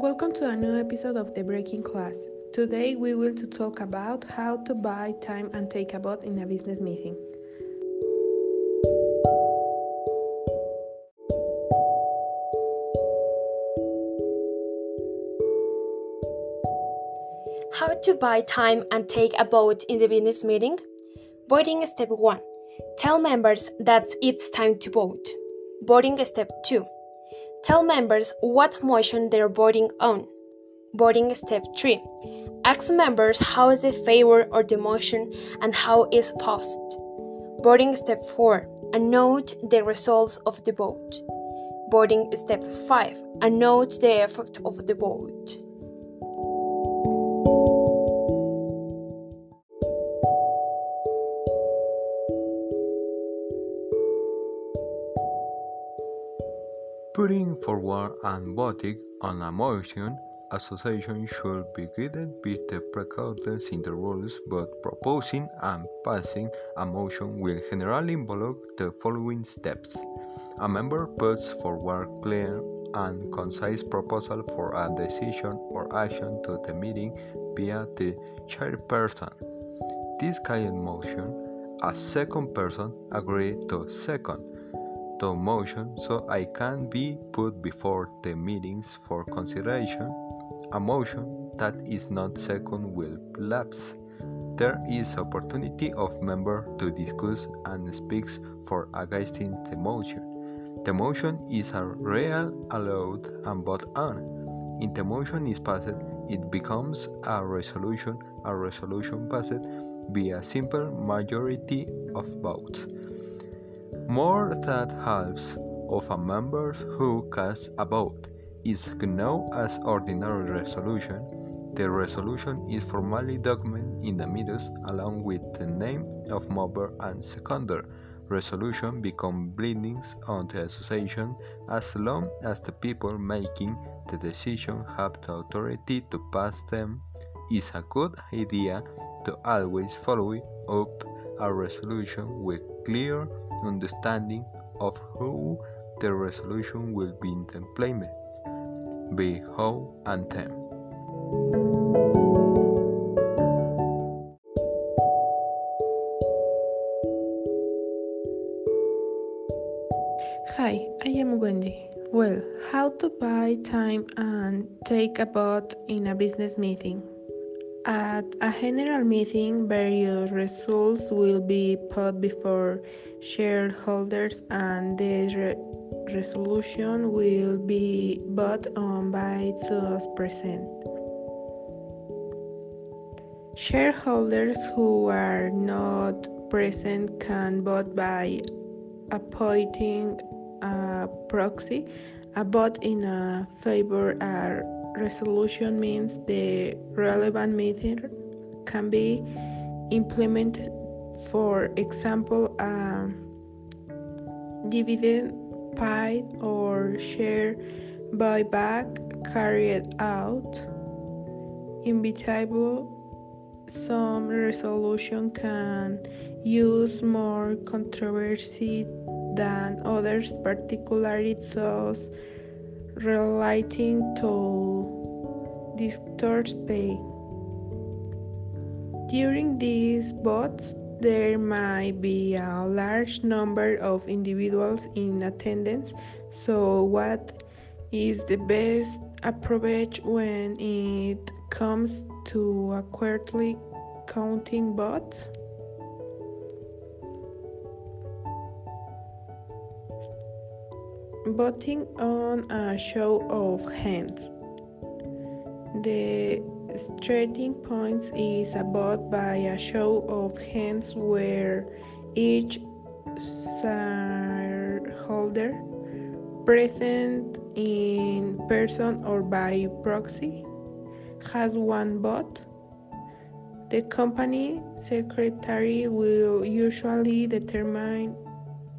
Welcome to a new episode of the Breaking Class. Today we will to talk about how to buy time and take a vote in a business meeting. How to buy time and take a vote in the business meeting? Voting step 1. Tell members that it's time to vote. Voting step 2. Tell members what motion they're voting on. Voting step 3. Ask members how is the favor or the motion and how is passed. Voting step 4. And note the results of the vote. Voting step 5. And note the effect of the vote. Putting forward and voting on a motion, association should be guided by the precautions in the rules, but proposing and passing a motion will generally involve the following steps. A member puts forward clear and concise proposal for a decision or action to the meeting via the chairperson. This kind motion, a second person agrees to second to motion so I can be put before the meetings for consideration. A motion that is not second will lapse. There is opportunity of member to discuss and speaks for against the motion. The motion is a real allowed and vote on. If the motion is passed, it becomes a resolution. A resolution passed by a simple majority of votes. More than half of a members who cast a vote is known as ordinary resolution. The resolution is formally documented in the minutes along with the name of member and seconder. Resolution become bindings on the association as long as the people making the decision have the authority to pass them. It's a good idea to always follow up a resolution with clear understanding of how the resolution will be implemented, by how and them. Hi, I am Wendy. Well, how to buy time and take a vote in a business meeting. At a general meeting, various results will be put before shareholders and the re resolution will be voted on by those present. Shareholders who are not present can vote by appointing a proxy. A vote in a favor are resolution means the relevant method can be implemented. For example, a dividend paid or share buyback carried out. Inevitable, some resolution can use more controversy than others, particularly those relating to debtors pay. During these votes, there might be a large number of individuals in attendance, so what is the best approach when it comes to accurately counting votes? Voting on a show of hands. The starting point is a vote by a show of hands where each shareholder present in person or by proxy has one vote. The company secretary will usually determine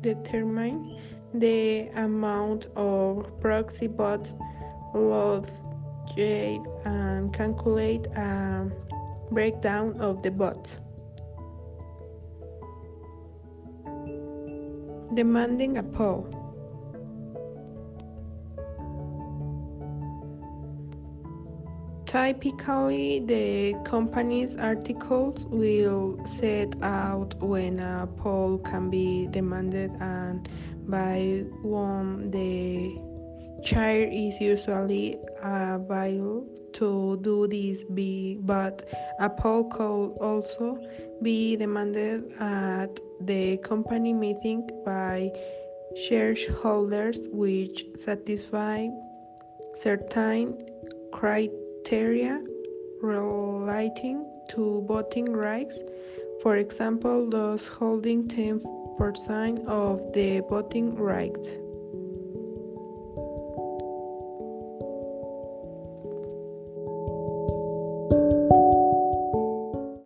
determine the amount of proxy votes lodged and calculate a breakdown of the bots. Demanding a poll. Typically, the company's articles will set out when a poll can be demanded and by whom the chair is usually available to do this be but a poll could also be demanded at the company meeting by shareholders which satisfy certain criteria relating to voting rights. For example those holding 10% of the voting rights